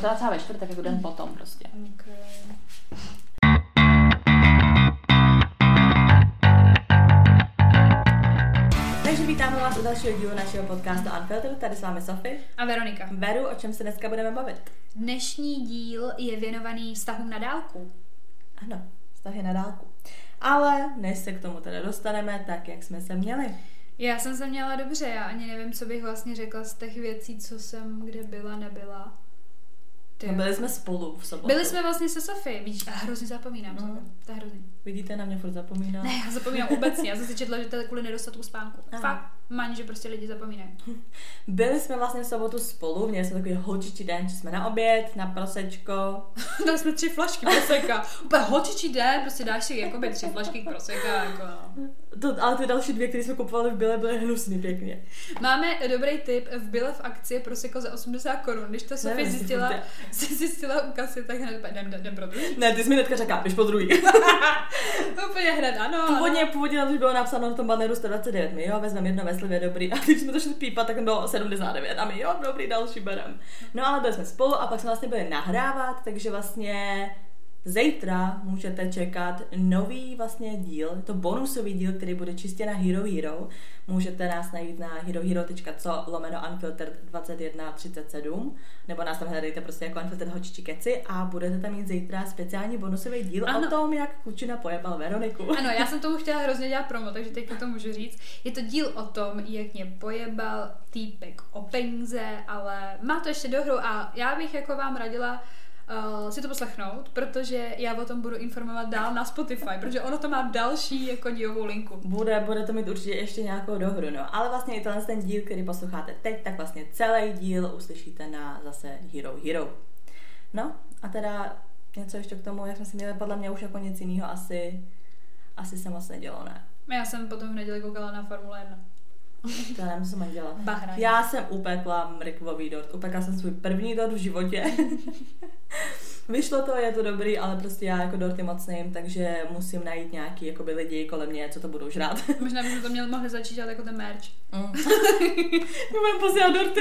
To třeba ve čtvrtek, jako den potom prostě. Okay. Takže vítáme vás u dalšího dílu našeho podcastu Unfiltered. Tady s vámi Sofie. A Veronika. Veru, o čem se dneska budeme bavit? Dnešní díl je věnovaný vztahům na dálku. Ano, vztahy na dálku. Ale než se k tomu teda dostaneme, tak jak jsme se měli. Já jsem se měla dobře, já ani nevím, co bych vlastně řekla z těch věcí, co jsem kde byla, nebyla. No, byli jsme spolu v sobotu. Byli jsme vlastně se Sofie, víš, a hrozně zapomínám. No. To je hrozný. Vidíte, na mě furt zapomínám. Ne, já zapomínám obecně, já jsem si četla, že to je kvůli nedostatku spánku. Aha. Fakt, maň, že prostě lidi zapomínají. Byli jsme vlastně v sobotu spolu, měli jsme takový holčičí den, že jsme na oběd, na prosečko. Dali jsme tři flašky proseka. Úplně hočičí den, prostě dáš si jakoby tři flašky proseka. Jako no. To, ale ty další dvě, které jsme kupovali v Bile, byly hnusný pěkně. Máme dobrý tip, v Bile v akci proseko za 80 korun. Když to Sofie zjistila, furt si zjistila u kasy, tak hned jdem, jdem, pro druhý. Ne, ty jsi mi hnedka řekla, běž po druhý. Úplně hned, ano. Původně, ano. původně tam bylo napsáno na tom banneru 129, my jo, vezmeme jedno veslivě, dobrý. A když jsme to šli pípat, tak bylo 79 a my jo, dobrý, další berem. No ale byli jsme spolu a pak jsme vlastně byli nahrávat, takže vlastně Zítra můžete čekat nový vlastně díl, to bonusový díl, který bude čistě na Hero Hero. Můžete nás najít na herohero.co lomeno unfiltered 2137 nebo nás tam hledejte prostě jako unfiltered hočiči keci a budete tam mít zítra speciální bonusový díl ano. Ano. o tom, jak Kučina pojebal Veroniku. Ano, já jsem tomu chtěla hrozně dělat promo, takže teď to můžu říct. Je to díl o tom, jak mě pojebal týpek o peníze, ale má to ještě dohru a já bych jako vám radila uh, si to poslechnout, protože já o tom budu informovat dál na Spotify, protože ono to má další jako dílovou linku. Bude, bude to mít určitě ještě nějakou dohru, no. Ale vlastně i tenhle ten díl, který posloucháte teď, tak vlastně celý díl uslyšíte na zase Hero Hero. No a teda něco ještě k tomu, jak jsme si měli, podle mě už jako nic jiného asi, asi se moc nedělo, ne? Já jsem potom v neděli koukala na Formule 1. To nevím, co jsem dělat. Bahrajn. Já jsem upekla mrkvový dort. Upekla jsem svůj první dort v životě. Vyšlo to, je to dobrý, ale prostě já jako dorty moc nejím, takže musím najít nějaký jakoby lidi kolem mě, co to budou žrát. Možná bychom to měli mohli začít dělat jako ten merch. Mm. Budeme posílat dorty.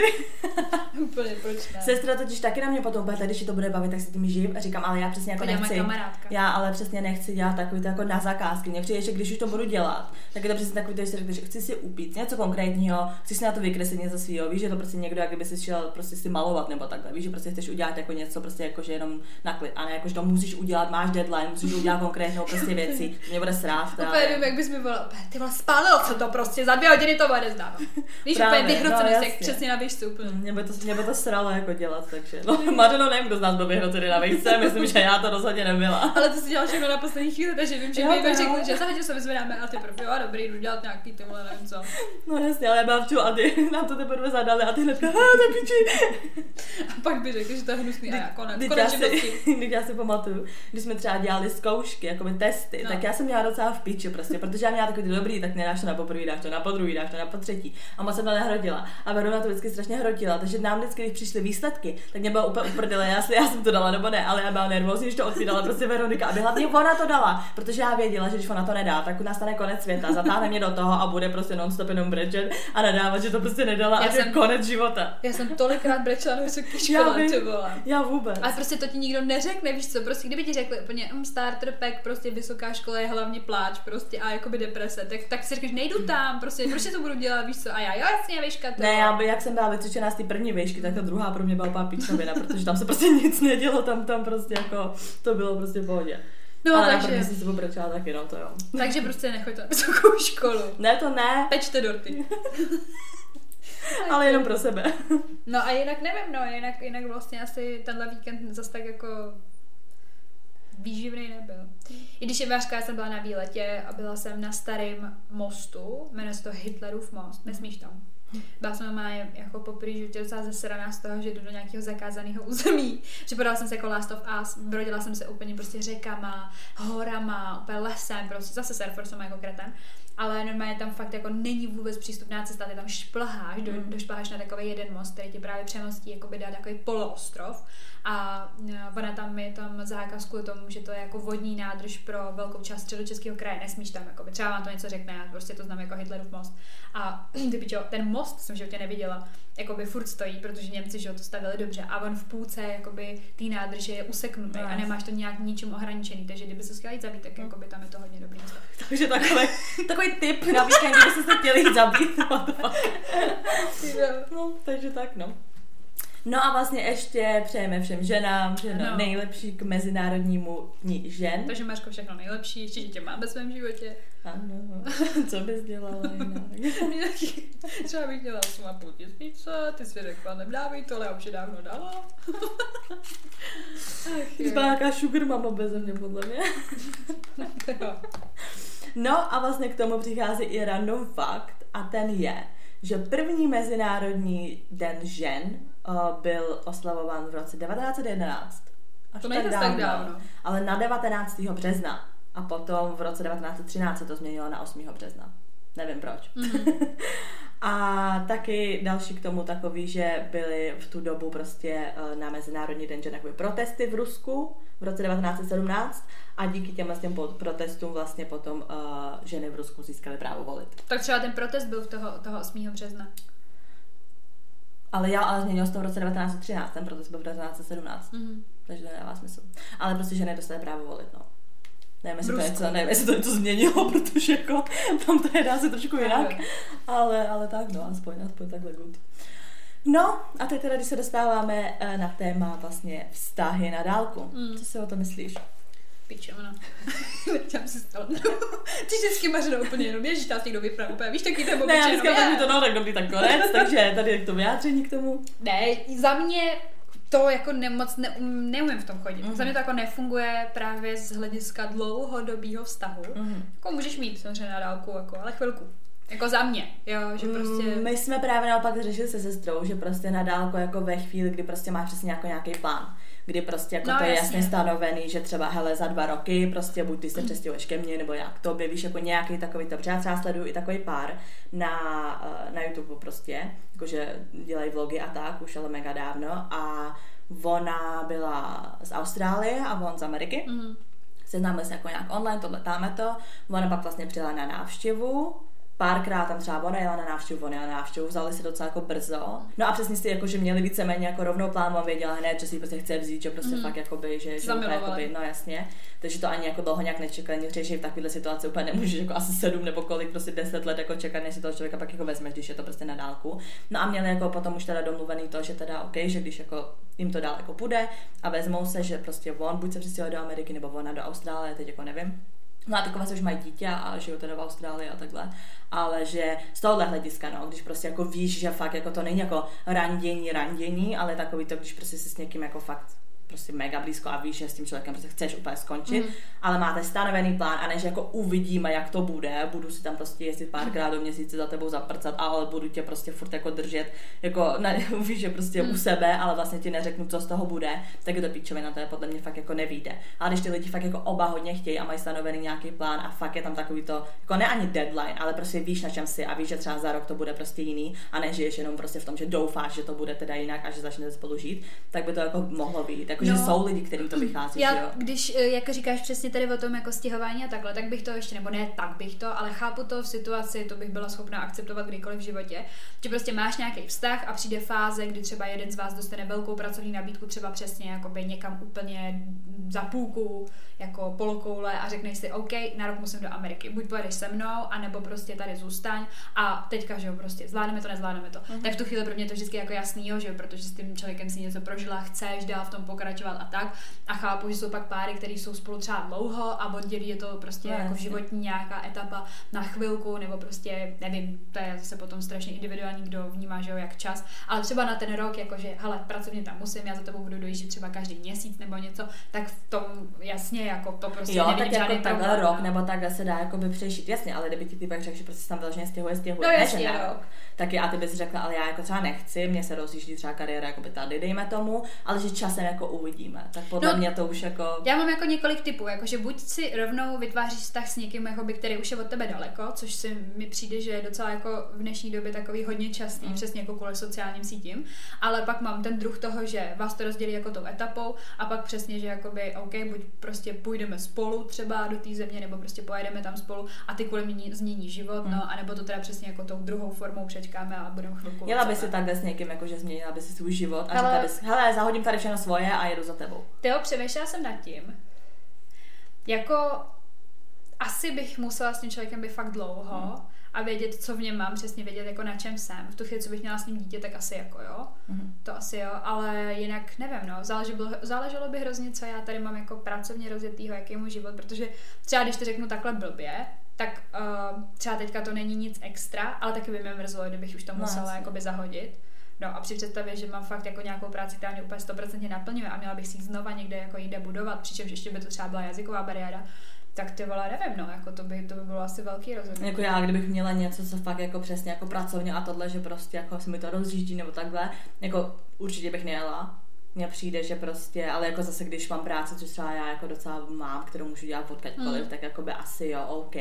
Úplně, proč ne? Sestra totiž taky na mě potom úplně, když ji to bude bavit, tak si tím žijím a říkám, ale já přesně jako To nechci. kamarádka. Já ale přesně nechci dělat takový to jako na zakázky. Mně přijde, že když už to budu dělat, tak je to přesně takový to, že si řekneš, že chci si upít něco konkrétního, chci si na to vykreslit něco svého. Víš, že to prostě někdo, jak by si šel prostě si malovat nebo takhle. Víš, že prostě chceš udělat jako něco, prostě jako že jenom na klid. A ne jako, že to musíš udělat, máš deadline, musíš udělat konkrétnou prostě věci. Mě bude srát. to Úplně nevím. jak bys mi. "Úplně, Ty vole, spálil se to prostě, za dvě hodiny to bude zdávno. Víš, Právě, úplně vyhrocený, no, jak přesně na výšce úplně. Mě by, to, mě by to sralo jako dělat, takže. No, Marino, nevím, kdo z nás byl vyhrocený na vejce, myslím, že já to rozhodně nebyla. Ale ty si dělal všechno na poslední chvíli, takže vím, že mi to řekl, že zahodě se vyzvedáme a ty profi, jo, dobrý, jdu dělat nějaký tyhle, nevím co. No jasně, ale já byla vču a ty nám to teprve zadali a ty hnedka, ha, to piči. A pak by řekl, že to je hnusný a já konec, Teď já, si, teď já si pamatuju, když jsme třeba dělali zkoušky, jako testy, No. tak já jsem měla docela v piči prostě, protože já měla takový dobrý, tak nedáš to na poprvé, dáš to na podruhý, dáš to na potřetí. A moc jsem to nehrotila. A Verona to vždycky strašně hrotila, takže nám vždycky, když přišly výsledky, tak mě bylo úplně uprdele, jestli já jsem to dala nebo ne, ale já byla nervózní, když to otvírala prostě Veronika. A hlavně ona to dala, protože já věděla, že když ona to nedá, tak nastane konec světa, zatáhne mě do toho a bude prostě non-stop jenom brečet a nadávat, že to prostě nedala Já a že jsem- konec života. Já jsem tolikrát brečela na vysoké Já vím. Já vůbec. Ale prostě to ti nikdo neřekne, víš co, prostě kdyby ti řekli úplně um, starter pack, prostě vysoká škola je hlavně pláč, prostě a jakoby deprese, tak, tak si řekneš, nejdu tam, prostě, proč to budu dělat, víš co, a já, jo, jasně, výška, to Ne, já by, jak jsem byla vycvičená z té první výšky, tak ta druhá pro mě byla úplná píčovina, protože tam se prostě nic nedělo, tam, tam prostě jako, to bylo prostě v pohodě. No, Ale takže, první jsem si pobrečela taky, no to jo. takže prostě nechoďte na vysokou školu. Ne, to ne, Pečte dorty. ale jenom pro sebe. No a jinak nevím, no, jinak, jinak vlastně asi tenhle víkend zase tak jako výživný nebyl. I když je vářka, já jsem byla na výletě a byla jsem na starém mostu, jmenuje se to Hitlerův most, nesmíš tam. Byla jsem má jako poprvé životě docela zesraná z toho, že jdu do nějakého zakázaného území. Připadala jsem se jako Last of Us, brodila jsem se úplně prostě řekama, horama, úplně lesem, prostě zase surfer jsem jako kreten. Ale normálně tam fakt jako není vůbec přístupná cesta, ty tam šplháš, do, Mm. došplháš na takový jeden most, který ti právě přemostí jako by dá takový poloostrov. A e, ona tam je tam zákaz kvůli tomu, že to je jako vodní nádrž pro velkou část středočeského kraje, nesmíš tam, jako by, třeba vám to něco řekne, já prostě to znám jako Hitlerův most. A ty pičo, ten most jsem životě neviděla, jakoby furt stojí, protože Němci, že to stavili dobře. A on v půlce, jakoby té nádrže je useknutý No, a nemáš to nějak ničím ohraničený, takže kdyby se chtěla jít zabít, tak jakoby tam je to hodně dobrý místo. Takže takový, takový tip na víkend, kdybyste se chtěli jít zabít. No, takže tak, no. No a vlastně ještě přejeme všem ženám, že no. Nejlepší k mezinárodnímu dní žen. Takže Mařko, všechno nejlepší, ještě že tě mám ve svém životě. Ano, co bys dělala jinak? Třeba bych dělala 8,5 tisíce, ty si řekla, nedávej to, ale já už je dávno dala. Ach, Jsi byla nějaká sugar mama bez mě, podle mě. No a vlastně k tomu přichází i random fakt a ten je, že první mezinárodní den žen uh, byl oslavován v roce 1911. Až To nejde tak dávno. Ale na 19. března. A potom v roce 1913 se to změnilo na 8. března. Nevím proč. Mhm. A taky další k tomu takový, že byly v tu dobu prostě eh, na Mezinárodní den žen jakoby protesty v Rusku v roce 1917 a díky těm těm po- protestům vlastně potom uh, ženy v Rusku získaly právo volit. Tak třeba ten protest byl v toho, toho 8. března. Ale já ale změnil se to v roce 1913, ten protest byl v roce 1917, Mhm. takže to nedává smysl. Ale prostě ženy dostaly právo volit, no. Nevím, jestli to, něco, nevím, jestli to něco změnilo, protože jako tam to je dá se trošku jinak. Ale, ale tak, no, aspoň, aspoň takhle good. No, a teď teda, když se dostáváme eh, na téma vlastně vztahy na dálku. Mm. Co si o to myslíš? Pičovna. Nechtěla si stalo. Ty vždycky mařeno úplně jenom, ježiš, tam někdo vypne úplně, víš, taky ten Ne, já dneska to no, tak dobrý, tak konec, takže tady je to vyjádření k tomu. Ne, za mě to jako nemoc neum, neumím v tom chodit. Mhm. Mm. Za mě to jako nefunguje právě z hlediska dlouhodobého vztahu. Mhm. Jako můžeš mít samozřejmě na dálku, jako, ale chvilku. Jako za mě, jo, že prostě... Mm, My jsme právě naopak řešili se sestrou, že prostě na dálku jako ve chvíli, kdy prostě máš přesně jako nějaký plán. Kdy prostě jako No, to je jasně. stanovený, že třeba hele za dva roky prostě buď ty se přestěhuješ ke mně, nebo jak to víš jako nějaký takový to, protože já třeba sleduju i takový pár na, eh, na YouTube prostě, jakože dělají vlogy a tak, už ale mega dávno a ona byla z Austrálie a on z Ameriky Mm. seznámili se jako nějak online, tohle táme to. Ona pak vlastně přijela na návštěvu, párkrát tam třeba ona jela na návštěvu, ona jela na návštěvu, vzali se docela jako brzo. No a přesně si jako, že měli víceméně jako rovnou plán, on věděla hned, že si prostě chce vzít, že prostě mm. fakt jakoby, že, že úplně jakoby, no jasně. Takže to ani jako dlouho nějak nečekali, někteří že v takovéhle situaci úplně nemůžeš jako asi sedm nebo kolik, prostě deset let jako čekat, než si toho člověka pak jako vezmeš, když je to prostě na dálku. No a měli jako potom už teda domluvený to, že teda OK, že když jako jim to dál jako půjde a vezmou se, že prostě on buď se přistěhuje do Ameriky nebo ona do Austrálie, teď jako nevím. No a takové se už mají dítě a žijou teda v Austrálii a takhle. Ale že z tohohle hlediska, no, když prostě jako víš, že fakt jako to není jako randění, randění, ale takový to, když prostě si s někým jako fakt prostě mega blízko a víš, že s tím člověkem prostě chceš úplně skončit, Mhm. mm. ale máte stanovený plán a než jako uvidíme, jak to bude, budu si tam prostě jezdit párkrát do měsíce za tebou zaprcat, ale budu tě prostě furt jako držet, jako ne, víš, že prostě Mm. u sebe, ale vlastně ti neřeknu, co z toho bude, tak je to píčovina, to je podle mě fakt jako nevíde. Ale když ty lidi fakt jako oba hodně chtějí a mají stanovený nějaký plán a fakt je tam takový to, jako ne ani deadline, ale prostě víš na čem si a víš, že třeba za rok to bude prostě jiný a ne žiješ jenom prostě v tom, že doufáš, že to bude teda jinak a že začnete spolu žít, tak by to jako mohlo být. Jakože No. jsou lidi, kterým to vychází, že Já, jo. když, eh, jak říkáš přesně tady o tom jako stěhování a takhle, tak bych to ještě, nebo ne tak bych to, ale chápu to v situaci, to bych byla schopná akceptovat kdykoliv v životě, že prostě máš nějaký vztah a přijde fáze, kdy třeba jeden z vás dostane velkou pracovní nabídku, třeba přesně jakoby někam úplně za půlku, jako polokoule a řekneš si, OK, na rok musím do Ameriky, buď pojedeš se mnou, anebo prostě tady zůstaň a teďka, že jo, prostě zvládneme to, nezvládneme to. Mhm. Tak v tu chvíli pro mě to vždycky jako jasný, jo, že jo, protože s tím člověkem si něco prožila, chceš dál v tom pokračovat a tak. A chápu, že jsou pak páry, které jsou spolu třeba dlouho a oddělí je to prostě No, jako jasně. životní nějaká etapa na chvilku, nebo prostě, nevím, to je zase potom strašně individuální, kdo vnímá, že jo, jak čas. Ale třeba na ten rok, jakože, hele, pracovně tam musím, já za tebou budu dojíždět třeba každý měsíc nebo něco, tak v tom jasně, jako to prostě Jo, tak jako takhle problém, rok, no. nebo takhle se dá jakoby přežít. Jasně, ale kdyby ti ty pak řekl, že prostě tam vyloženě stěhuje, stěhuje, No ne, jasně, že na jo. rok. Tak a ty bys řekla, ale já jako třeba nechci, mě se rozjíždí třeba kariéra jako by tady, dejme tomu, ale že časem jako uvidíme. Tak podle No, mě to už jako... Já mám jako několik typů, jakože buď si rovnou vytváříš vztah s někým, jakoby, který už je od tebe daleko, což si mi přijde, že je docela jako v dnešní době takový hodně častý, mm. přesně jako kvůli sociálním sítím, ale pak mám ten druh toho, že vás to rozdělí jako tou etapou a pak přesně, že jakoby, OK, buď prostě půjdeme spolu třeba do té země, nebo prostě pojedeme tam spolu a ty kvůli mě změní život, mm. no, anebo to teda přesně jako tou druhou formou přečkáme a budeme chvilku. Jela by si takhle s někým, jakože změnila by si svůj život a Ale- řekla bys, hele, zahodím tady všechno svoje a jedu za tebou. Teo, přemýšlela jsem nad tím, jako asi bych musela s tím člověkem být fakt dlouho Hmm. a vědět, co v něm mám, přesně vědět, jako na čem jsem. V tu chvíli, co bych měla s ním dítě, tak asi jako jo. Mhm. To asi jo, ale jinak nevím, no. Záleželo, záleželo by hrozně, co já tady mám jako pracovně rozjetýho, jaký je můj život, protože třeba když to řeknu takhle blbě, tak uh, třeba teďka to není nic extra, ale taky by mě mrzelo, kdybych už to No, musela jasně. jakoby zahodit. No a při představě, že mám fakt jako nějakou práci, která mě úplně 100% naplňuje a měla bych si ji znova někde jako jinde budovat, přičemž ještě by to třeba byla jazyková bariéra, tak ty vole, nevím, no, jako to by, to by bylo asi velký rozhodnutí. Jako já, kdybych měla něco, co fakt jako přesně jako pracovně a tohle, že prostě jako se mi to rozjíždí nebo takhle, jako určitě bych nejela. Mně přijde, že prostě, ale jako zase, když mám práci, což třeba já jako docela mám, kterou můžu dělat odkaďkoliv, Mm. tak jako by asi jo, OK.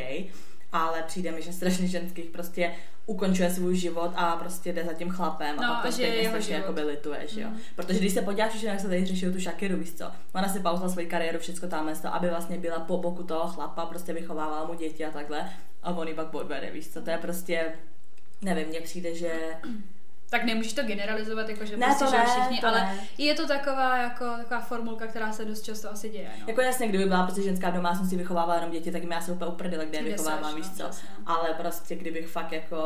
Ale přijde mi, že strašně ženských prostě ukončuje svůj život a prostě jde za tím chlapem No, a pak to že stejně strašně jako by lituješ, jo. Mm. Protože když se podíváš, že jak se tady řešil tu Shakiru, víš co, ona si pauzla svoji kariéru, všechno tam to, aby vlastně byla po boku toho chlapa, prostě vychovávala mu děti a takhle a on ji pak podvede, víš co, to je prostě, nevím, mně přijde, že Tak nemůžeš to generalizovat, jako že Ne, prostě, to že ne, všichni, to ale ne. je to taková, jako, taková formulka, která se dost často asi děje. No. Jako jasně, kdyby byla prostě ženská v domácnosti vychovávala jenom děti, tak já se úplně uprdele, kde je vychovávám, víš co. jasně. Ale prostě kdybych fakt jako,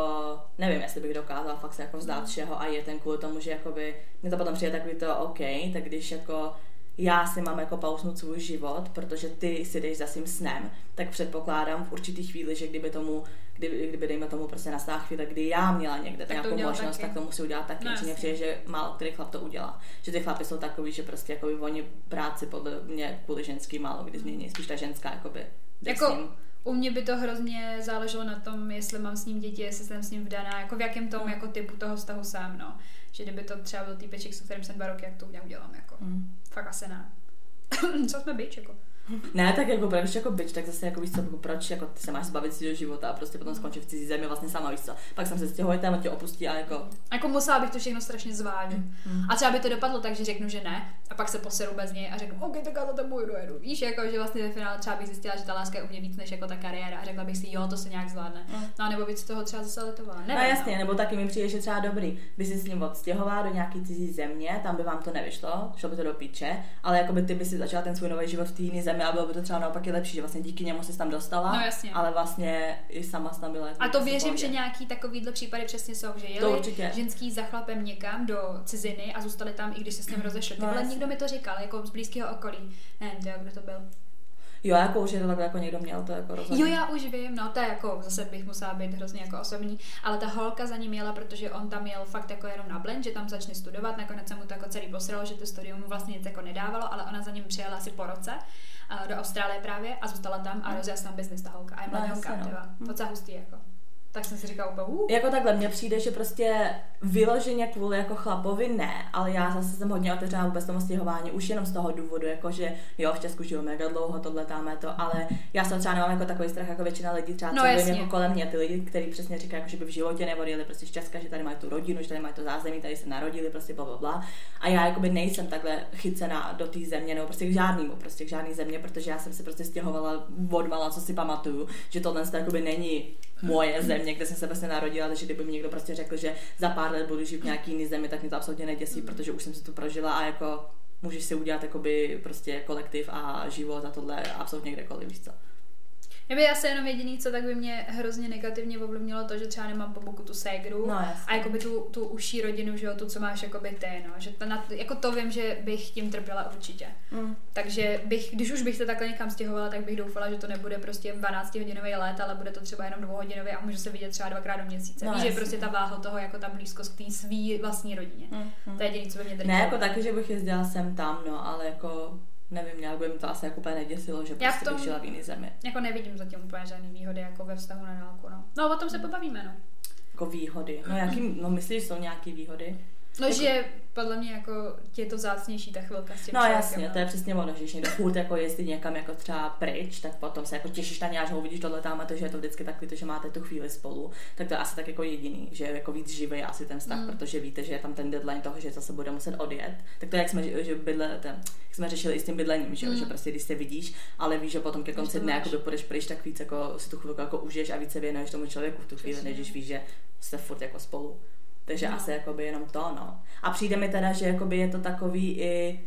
nevím, jestli bych dokázala fakt se jako vzdát všeho a je ten kvůli tomu, že jakoby, mě to potom přijde takový to OK, tak když jako já si mám jako pauznout svůj život, protože ty si jdeš za svým snem, tak předpokládám v určitý chvíli, že kdyby tomu, kdyby, kdyby dejme tomu prostě nastala chvíle, kdy já měla někde Tak nějakou možnost, taky. tak to musí udělat taky. No, mně přijde, že málo který chlap to udělá. Že ty chlapy jsou takový, že prostě jako oni práci podle mě kvůli ženský málo kdy změní, spíš ta ženská jakoby Jako- s. U mě by to hrozně záleželo na tom, jestli mám s ním děti, jestli jsem s ním vdaná, jako v jakém tom jako typu toho vztahu jsem, no. Že kdyby to třeba byl týpeček, se kterým jsem dva roky, jak to udělám, jako. Mm. Fakt asi ne. Co jsme byč, jako. Ne, tak jako proč jako byč, tak zase jako víš co, jako proč jako ty se máš zbavit svého života a prostě potom skončit v cizí zemi vlastně sama, víš co. Pak jsem se stěhuje, tam tě opustí a jako Jako musela bych to všechno strašně zvážit. Mm. A třeba by to dopadlo tak, že řeknu, že ne, a pak se poseru bez něj a řeknu, OK, tak já za tebou jdu, jedu. Víš, jako, že vlastně ve finále třeba bych zjistila, že ta láska je u mě víc než jako ta kariéra a řekla bych si, jo, to se nějak zvládne. Mm. No a nebo víc toho třeba zase letovala. Nevím, No jasně, no. nebo taky mi přijde, že třeba dobrý, by si s ním odstěhovala do nějaký cizí země, tam by vám to nevyšlo, šlo by to do píče, ale jako by ty by si začala ten svůj nový život v té jiné zemi a bylo by to třeba naopak i lepší, že vlastně díky němu jsi tam dostala, No jasně. ale vlastně i sama tam byla. jako A to v věřím, že nějaký takovýhle případy přesně jsou, že To jeli určitě. ženský za chlapem někam do ciziny a zůstali tam, i když se s ním rozešli. No jasně. někdo mi to říkal, jako z blízkého okolí. Nevím, to, kdo to byl. Jo, jako už je to takhle jako někdo měl, to jako rozhodně. Jo, já už vím, no to je jako, zase bych musela být hrozně jako osobní, ale ta holka za ním jela, protože on tam jel fakt jako jenom na blend, že tam začne studovat, nakonec se mu to jako celý posralo, že to studium mu vlastně nic jako nedávalo, ale ona za ním přijela asi po roce a do Austrálie právě a zůstala tam a rozjela se tam business ta holka a je No, mladý jasně, no. holka, Hm. docela hustý jako. Tak jsem si říkala úplně, uh, Jako takhle, mně přijde, že prostě vyloženě kvůli jako chlapovi ne, ale já zase jsem hodně otevřená vůbec tomu stěhování, už jenom z toho důvodu, jako že jo, v Česku žiju mega dlouho, tohle tam to, ale já jsem třeba nemám jako takový strach jako většina lidí, třeba No, co vím, jako kolem mě, ty lidi, kteří přesně říkají, jako, že by v životě neodjeli prostě z Česka, že tady mají tu rodinu, že tady mají to zázemí, tady se narodili, prostě bla, bla, bla. A já jakoby nejsem takhle chycená do té země, nebo prostě k žádnému, prostě k žádné země, protože já jsem si prostě stěhovala od mala, co si pamatuju, že tohle to jakoby není moje země, kde jsem se vlastně narodila, takže kdyby mi někdo prostě řekl, že za pár let budu žít v nějaký jiný zemi, tak mě to absolutně neděsí, protože už jsem si to prožila a jako můžeš si udělat jakoby prostě kolektiv a život a tohle absolutně kdekoliv, víš co. By asi jenom jediný, co tak by mě hrozně negativně ovlivnilo to, že třeba nemám po boku tu ségru No, a jakoby tu, tu uší rodinu, že jo, tu, co máš jakoby ty, no, že to, na, jako to vím, že bych tím trpěla určitě. Mm. Takže bych, když už bych se takhle někam stěhovala, tak bych doufala, že to nebude prostě 12 hodinový let, ale bude to třeba jenom dvouhodinový a může se vidět třeba dvakrát do měsíce. No, Víš, že prostě ta váha toho, jako ta blízkost k té svý vlastní rodině. Mm, mm. To je jediný, co by mě drželo. Ne jako taky, že bych jezdila sem tam, no, ale jako nevím, nějak by mi to asi jako úplně neděsilo, že Já prostě tom- bych žila v jiné zemi. Jako nevidím zatím úplně žádný výhody jako ve vztahu na dálku, no. No, o tom se pobavíme, no. Jako výhody. No jaký, no myslíš, že jsou nějaké výhody? No, Jako- že podle mě jako je to zácnější ta chvilka s tím No člověkem, jasně, no. to je přesně ono, že když někdo furt jako jezdí někam jako třeba pryč, tak potom se jako těšíš na ně, až ho uvidíš tohle tam a to, že je to vždycky takový, to, že máte tu chvíli spolu, tak to je asi tak jako jediný, že je jako víc živý asi ten vztah, Mm. protože víte, že je tam ten deadline toho, že zase bude muset odjet. Tak to je, jak jsme, že bydle, ten, jak jsme řešili i s tím bydlením, že, Mm. že prostě když se vidíš, ale víš, že potom ke konci dne jako půjdeš pryč, tak víc jako si tu chvilku jako užiješ a víc se věnuješ tomu člověku v tu chvíli, než když víš, že jste furt jako spolu. Takže No. asi jakoby jenom to, no. A přijde mi teda, že jakoby je to takový i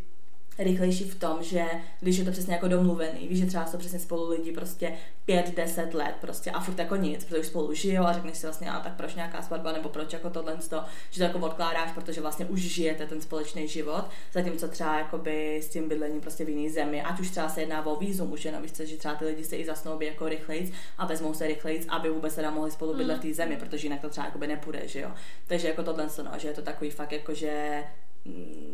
rychlejší v tom, že když je to přesně jako domluvený, víš, že třeba jsou přesně spolu lidi prostě 5-10 let prostě a furt jako nic, protože už spolu žijou a řekneš si vlastně, a tak proč nějaká svatba nebo proč jako tohle, to, že to jako odkládáš, protože vlastně už žijete ten společný život, zatímco třeba jakoby s tím bydlením prostě v jiné zemi, ať už třeba se jedná o vízum, už jenom víš že třeba ty lidi se i zasnoubí jako rychlejc a vezmou se rychlejc, aby vůbec teda mohli spolu bydlet v té zemi, protože jinak to třeba jakoby nepůjde, že jo. Takže jako tohle, no, že je to takový fakt jako, že mm,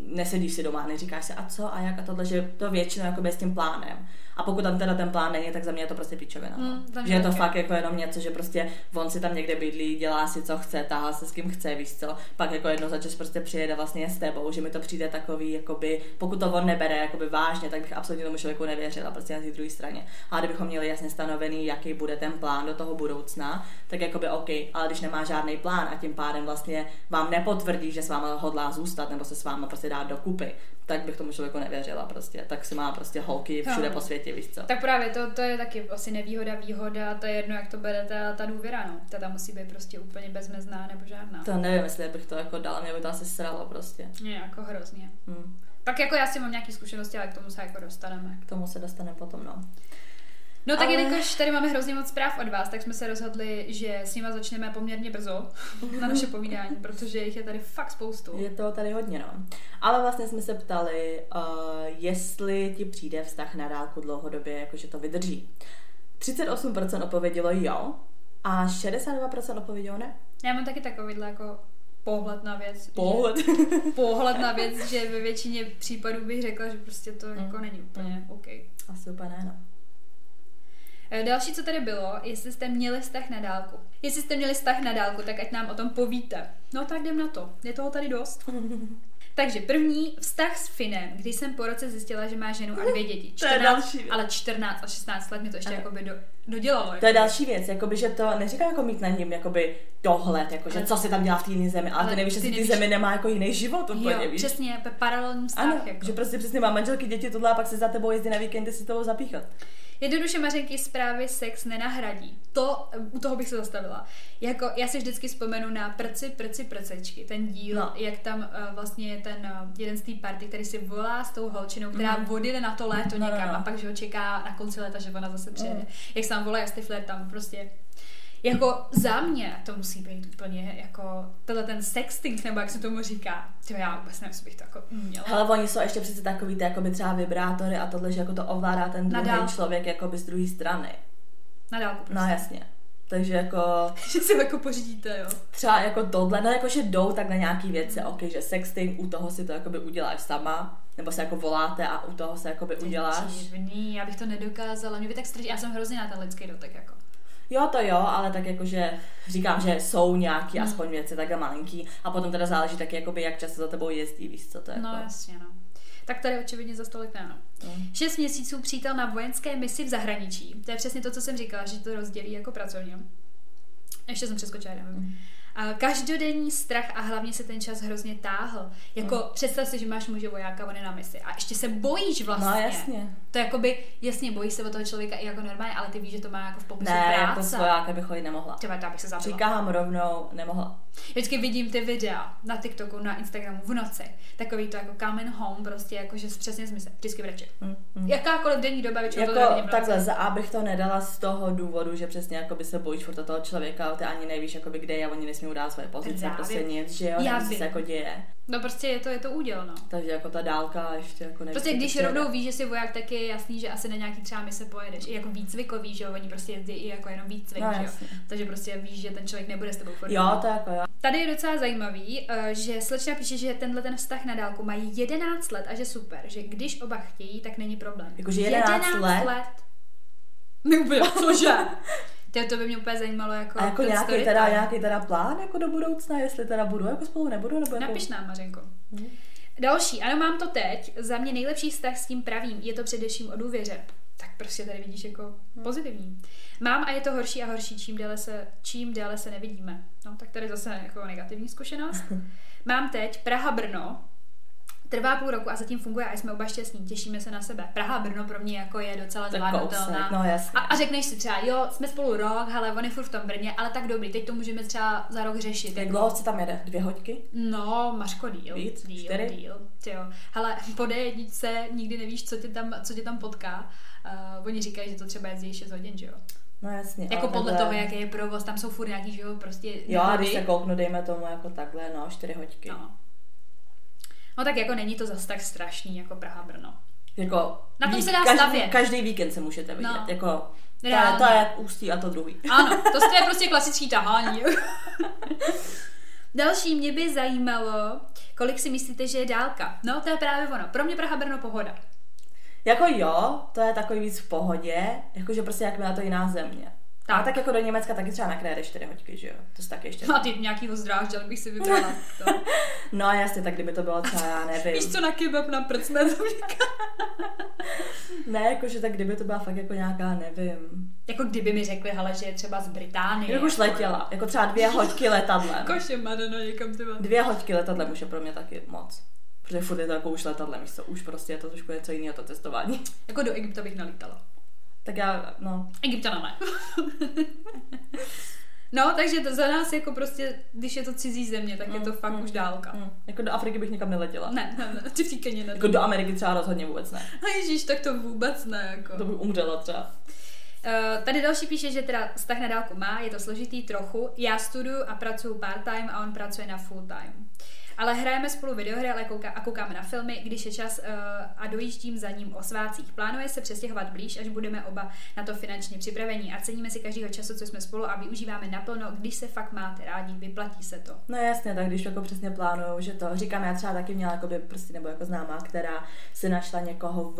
nesedíš si doma, neříkáš si a co a jak a tohle, že to většinou jako s tím plánem. A pokud tam teda ten plán není, tak za mě je to prostě píčovina. no. Mm, že je to fakt jako jenom něco, že prostě on si tam někde bydlí, dělá si co chce, tahá se s kým chce, víš co. Pak jako jedno za čas prostě přijede vlastně s tebou, že mi to přijde takový, jakoby, pokud to on nebere jakoby vážně, tak bych absolutně tomu člověku nevěřila, prostě na té druhé straně. A kdybychom měli jasně stanovený, jaký bude ten plán do toho budoucna, tak jakoby OK, ale když nemá žádný plán a tím pádem vlastně vám nepotvrdí, že s váma hodlá zůstat nebo se s váma prostě dát dokupy, tak bych tomu člověku nevěřila prostě. Tak si má prostě holky všude No. po světě, víš co. Tak právě to, to je taky asi nevýhoda, výhoda, to je jedno, jak to bere ta, ta důvěra, no. Ta tam musí být prostě úplně bezmezná nebo žádná. To nevím, jestli bych to jako dala, mě by to asi sralo prostě. Je jako hrozně. Hm. Tak jako já si mám nějaké zkušenosti, ale k tomu se jako dostaneme. K tomu se dostaneme potom, no. No tak Ale- jelikož tady máme hrozně moc zpráv od vás, tak jsme se rozhodli, že s nima začneme poměrně brzo na naše povídání, protože jich je tady fakt spoustu. Je to tady hodně, no. Ale vlastně jsme se ptali, uh, jestli ti přijde vztah na dálku dlouhodobě, jakože to vydrží. 38% odpovědělo jo a 62% odpovědělo ne. Já mám taky takovýhle jako pohled na věc. že- Pohled. Pohled na věc, že ve většině případů bych řekla, že prostě to jako Mm. není úplně OK. Asi úplně ne, no. Eh, Další, co tady bylo, jestli jste měli vztah na dálku. Jestli jste měli vztah na dálku, tak ať nám o tom povíte. No tak jdem na to. Je toho tady dost. Takže první vztah s Finem, když jsem po roce zjistila, že má ženu a dvě děti. To je další ale 14 a 16 let mi to ještě Ano. jakoby do, dodělalo. To je další věc, jakoby, že to neříkám jako mít na ním jakoby dohled, jakože Ale- co se tam dělá v té jiné zemi, ale, Ale ty nevíš, že ty v té nevíš- zemi nemá jako jiný život úplně, Jo, víš. přesně, paralelní vztah. Ano, jako. že prostě přesně má manželky, děti, tohle a pak se za tebou jezdí na víkendy si tebou zapíchat. Jednoduše Mařenky zprávy sex nenahradí. To, u toho bych se zastavila. Jako, já si vždycky vzpomenu na prci, prci, prcečky. Ten díl, No. no. jak tam uh, vlastně je ten uh, jeden z té party, který si volá s tou holčinou, která mm. odjede na to léto No, no, někam no. a pak, že ho čeká na konci léta, že ona zase přijede. Mm. Jak se tam volá Stifler tam prostě jako za mě to musí být úplně jako tenhle ten sexting, nebo jak se tomu říká. To já vůbec nevím, jestli bych to jako uměla. Ale oni jsou ještě přece takový ty jakoby třeba vibrátory a tohle, že jako to ovládá ten druhý dálku. člověk jakoby z druhé strany. Na dálku No prostě. jasně. Takže jako že si jako pořídíte, jo. třeba jako tohle, no jako že jdou tak na nějaký věci, ok, že sexting, u toho si to jakoby uděláš sama, nebo se jako voláte a u toho se jakoby uděláš. Divný, já bych to nedokázala. Mě by tak strašně, já jsem hrozně na ten lidský dotek, jako. Jo, to jo, ale tak jakože říkám, že jsou nějaký Hmm. aspoň věci takhle malinký a potom teda záleží taky jakoby, jak často za tebou jezdí, víš co to je. No jako. jasně, no. Tak tady očividně za stolik ne, no. Mm. Šest měsíců přítel na vojenské misi v zahraničí. To je přesně to, co jsem říkala, že to rozdělí jako pracovně. Ještě jsem přeskočila, nevím. Mm. A každodenní strach a hlavně se ten čas hrozně táhl. Jako Mm. představ si, že máš muže vojáka, on je na misi a ještě se bojíš vlastně. No jasně. To je jakoby, jasně, bojíš se o toho člověka i jako normálně, ale ty víš, že to má jako v popisu Ne, jako práce. svojáka bych chodit nemohla. Třeba to bych se zabila. Říkám rovnou, nemohla. Vždycky vidím ty videa na TikToku, na Instagramu v noci. Takový to jako coming home, prostě jako, že přesně smysl. Vždycky brečet. Mm, mm. Jakákoliv denní doba, většinou to Jako denní takhle, za A bych to nedala z toho důvodu, že přesně jako by se bojíš furt toho člověka, ale ty ani nevíš, jakoby kde je, oni nesmí dát svoje pozice, Právě. prostě nic, že jo, Já nevím, se jako děje. No prostě je to, je to úděl, no. Takže jako ta dálka ještě jako nevíš. Prostě když rovnou víš, že jsi voják, tak je jasný, že asi na nějaký třeba mise pojedeš. I jako výcvikový, že jo, oni prostě jezdí i jako jenom výcvik, No, že jo. Takže prostě víš, že ten člověk nebude s tebou furt. Jo, to jako jo. Tady je docela zajímavý, eh, že slečna píše, že tenhle ten vztah na dálku mají 11 let a že super, že když oba chtějí, tak není problém. Jakože 11 let? let. Neúplně, cože? To, to by mě úplně zajímalo jako A jako nějaký teda, nějaký teda plán jako do budoucna, jestli teda budu jako spolu, nebudu, nebo jako... Napiš nám, Mařenko. Hm. Další, ano, mám to teď. Za mě nejlepší vztah s tím pravým. Je to především o důvěře. Tak prostě tady vidíš jako Hm. pozitivní. Mám a je to horší a horší, čím déle se, čím déle se nevidíme. No, tak tady zase jako negativní zkušenost. Mám teď Praha-Brno. Trvá půl roku a zatím funguje a jsme oba šťastní. Těšíme se na sebe. Praha-Brno pro mě jako je docela zvládnutelná. no jasně. A, a řekneš si třeba, jo, jsme spolu rok, ale on je furt v tom Brně, ale tak dobrý, teď to můžeme třeba za rok řešit. Jak jako- dlouho se tam jede? Dvě hoďky? No, Mařko, díl. Víc? Díl, Čtyři? díl. Ty jo. Hele, po D1 nikdy nevíš, co tě tam, co tě tam potká. Uh, oni říkají, že to třeba jezdí 6 hodin, že jo? No jasně. Jako podle takhle- toho, jaký je provoz, tam jsou furt nějaký, že jo, prostě Jo, a když se kouknu, dejme tomu jako takhle, no, čtyři hoďky. No. No tak jako není to zas tak strašný jako Praha-Brno. Jako, Na tom vík- se dá každý, stavět. Každý víkend se můžete vidět. No. Jako, to je, Reálně. to je ústí a to druhý. Ano, to je prostě klasický tahání. Další mě by zajímalo, kolik si myslíte, že je dálka. No, to je právě ono. Pro mě Praha-Brno pohoda. Jako jo, to je takový víc v pohodě, jakože prostě jak na to jiná země. Tak. Tak. A tak jako do Německa taky třeba nakráješ čtyři hoďky, že jo? To se taky ještě... A ty nějaký ozdrážděl bych si vybrala. To. No jasně, tak kdyby to bylo třeba, já nevím. Víš co, na kebab na to Ne, jakože tak kdyby to byla fakt jako nějaká, nevím. Jako kdyby mi řekli, hele, že je třeba z Británie. Jak už letěla, jako třeba dvě hoďky letadlem. Koše madeno někam ty vole. Dvě hoďky letadlem už je pro mě taky moc. Protože furt je to jako už letadlem, víš co, už prostě je to trošku něco jiného to cestování. Jako do Egypta bych nalítala. Tak já, no, Egyptana ne. no, takže to za nás jako prostě, když je to cizí země, tak je to Mm, fakt mm, už dálka. hm, jako do Afriky bych nikam neletěla. Ne, ne, ne, ty v. Jako do Ameriky třeba rozhodně vůbec ne. A ježíš, tak to vůbec ne, jako. To bych umřela třeba. Uh, tady další píše, že teda vztah na dálku má, je to složitý trochu. Já studuju a pracuji part-time a on pracuje na full-time. Ale hrajeme spolu videohry ale kouká, a koukáme na filmy, když je čas uh, a dojíždím za ním o svácích. Plánuje se přestěhovat blíž, až budeme oba na to finančně připravení a ceníme si každého času, co jsme spolu a využíváme naplno, když se fakt máte rádi, vyplatí se to. No jasně, tak když jako přesně plánuju, že to, říkám, já třeba taky měla jakoby prostě, nebo jako známá, která si našla někoho v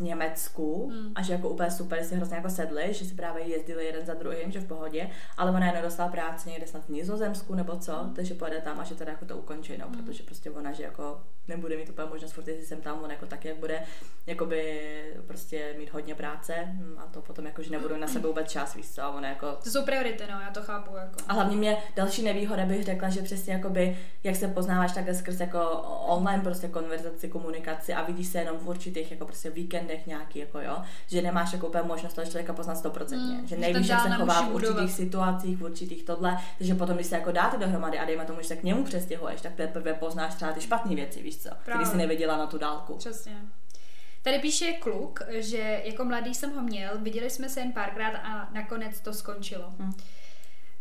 Německu Hmm. a že jako úplně super si hrozně jako sedli, že si právě jezdili jeden za druhým, že v pohodě, ale ona je nedostala práci někde snad v Nizozemsku nebo co, takže pojede tam a že teda jako to ukončí, no, protože prostě ona, že jako nebude mít úplně možnost furt jezdit sem tam, on jako taky jak bude jakoby prostě mít hodně práce hm, a to potom jako, že nebudou na sebe vůbec čas, víš co, ona jako To jsou priority, no, já to chápu, jako. a hlavně mě další nevýhoda bych řekla, že přesně jakoby, jak se poznáváš takhle skrz jako online prostě konverzaci, komunikaci a vidíš se jenom v určitých jako prostě víkendech nějaký, jako jo, že nemáš jako úplně možnost toho člověka poznat stoprocentně, Mm, že nevíš, ten jak se chová v určitých budovat. situacích, v určitých tohle, takže potom, když se jako dáte dohromady a dejme tomu, že se k němu přestěhuješ, tak teprve poznáš třeba ty špatné věci, víš co, který Právě. si neviděla na tu dálku. Přesně. Tady píše kluk, že jako mladý jsem ho měl, viděli jsme se jen párkrát a nakonec to skončilo. Hm.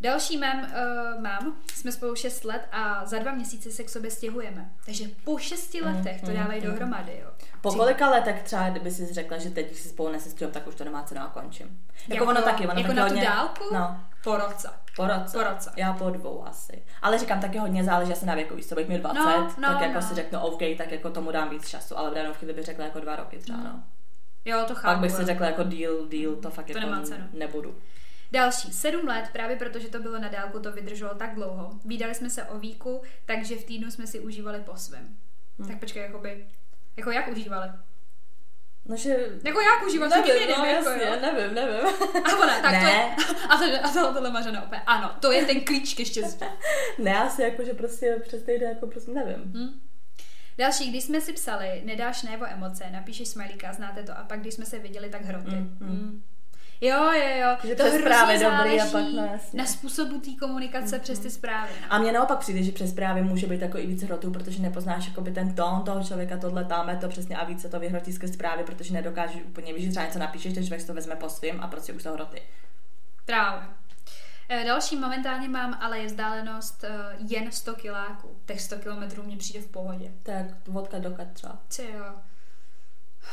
Další mám, uh, mám, jsme spolu 6 let a za dva měsíce se k sobě stěhujeme. Takže po šesti Mm, letech to mm, dávají mm. dohromady, jo. Po kolika letech třeba, kdyby si řekla, že teď, si spolu nesestřím, tak už to nemá cenu a končím. Jako, ono taky, ono jako taky na hodně, tu dálku? No, Po roce. Po roce. Po roce. Já po dvou asi. Ale říkám, taky hodně záleží asi na věku. Víš, co bych měl 20, No, no, tak jako no. si řeknu OK, tak jako tomu dám víc času, ale v danou chvíli bych řekla jako dva roky třeba, no. Jo, to chápu. Pak bych si řekla jako deal, deal, to fakt To jako nemá cenu. nebudu. Další, sedm let, právě protože to bylo na dálku, to vydrželo tak dlouho. Vídali jsme se o víku, takže v týdnu jsme si užívali po svém. Hm. Tak počkej, jakoby, jako jak užívali? No, že... Jako jak užívat? Nevím, jiným, no, jako, jasně, jo? nevím, nevím. A ona, tak to Ne. je, a, to, a to, tohle Mařena opět, ano, to je ten klíč ke štěstí. ne, asi jako, že prostě přes týden jako prostě nevím. Hm? Další, když jsme si psali, nedáš najevo emoce, napíšeš smajlíka, znáte to, a pak když jsme se viděli, tak hroty. Mm, mm. Mm. Jo, jo, jo. Že to přes zprávy dobrý a pak no, jasně. na způsobu té komunikace přes ty zprávy. No. A mně naopak přijde, že přes právě může být jako i víc hrotů, protože nepoznáš jakoby ten tón toho člověka, tohle táme to přesně a více to vyhrotí skrz zprávy, protože nedokážeš úplně, víš, že třeba něco napíšeš, ten člověk to vezme po svým a prostě už to hroty. Právě. Eh, Další momentálně mám, ale je vzdálenost eh, jen 100 kiláků. Těch 100 kilometrů mě přijde v pohodě. Tak vodka dokat třeba. Co jo?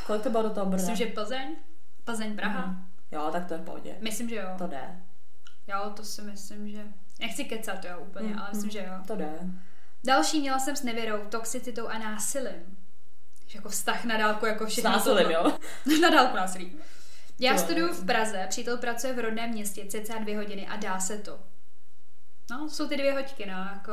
Kolik to bylo do toho Brna? Myslím, že Plzeň? Plzeň, Praha? Mhm. Jo, tak to je v pohodě. Myslím, že jo. To jde. Jo, to si myslím, že... Nechci kecat, jo, úplně, Mm, ale myslím, mm. že jo. To jde. Další měla jsem s nevěrou, toxicitou a násilím. Že jako vztah na dálku, jako S všechno násilím, tohle. jo. na dálku násilí. Já To studuju v Praze, přítel pracuje v rodném městě, cca dvě hodiny a dá se to. No, jsou ty dvě hoďky, no, jako...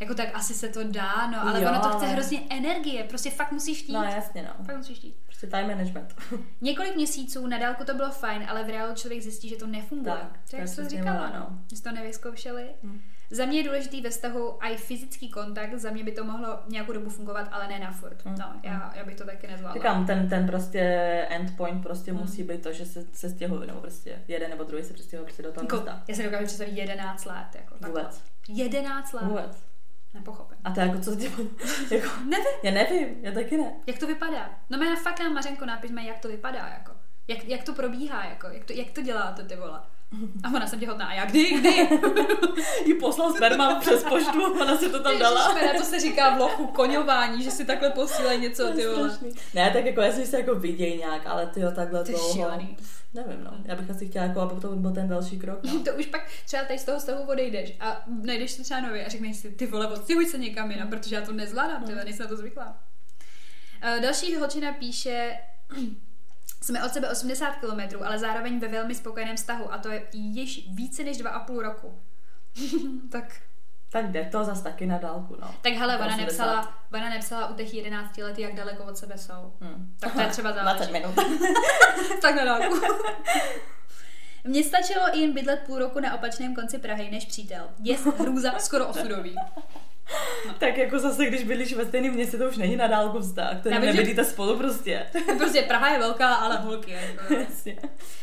Jako tak asi se to dá, no, ale Jo, ono to chce ale- hrozně energie, prostě fakt musíš chtít. No jasně, no. Fakt musíš chtít. Prostě time management. Několik měsíců na dálku to bylo fajn, ale v reálu člověk zjistí, že to nefunguje. Tak, to jak jsi říkala, no. no. Že to nevyzkoušeli. Hm. Za mě je důležitý ve vztahu i fyzický kontakt, za mě by to mohlo nějakou dobu fungovat, ale ne na furt. Hm, No, já, já bych to taky nezvládla. Říkám, ten, ten prostě endpoint prostě Hmm. musí být to, že se, se stěhují, nebo prostě jeden nebo druhý se přestěhují prostě do toho Jako, města. já si dokážu představit 11 let. Jako. Vůbec. 11 let. Vůbec. Nepochopím. A to jako co s tím? jako, Nevím. já nevím, já taky ne. Jak to vypadá? No mě fakt nám Mařenko nápišme, jak to vypadá, jako. Jak, jak to probíhá, jako. Jak to, jak to děláte, ty vole. A ona jsem těhotná. A já kdy, kdy? Jí poslal sperma přes poštu, ona si to tam dala. Ježišmarja, to se říká v lochu koňování, že si takhle posílají něco, ty vole. Ne, tak jako jestli se jako vidějí nějak, ale ty jo, takhle To je dlouho. šílený. Nevím, no. Já bych asi chtěla, jako, aby to byl ten další krok. No. To už pak třeba tady z toho stavu odejdeš a najdeš se třeba nově a řekneš si, ty vole, odstěhuj se někam jinam, protože já to nezvládám, ty nejsem na to zvyklá. Eh, Další holčina píše, jsme od sebe 80 km, ale zároveň ve velmi spokojeném vztahu a to je již více než dva a půl roku. tak, Tak jde to zas taky na dálku, no. tak hele, ona 80. nepsala, ona nepsala u těch 11 let, jak daleko od sebe jsou. Hmm. Tak to je třeba 20 záleží. minut. tak na dálku. Mně stačilo jen bydlet půl roku na opačném konci Prahy než přítel. Je hrůza skoro osudový. tak jako zase, když bydlíš ve stejném městě, to už není na dálku vztah. To Já že- nebydlíte spolu prostě. Prostě Praha je velká, ale holky. Jako. Jasně.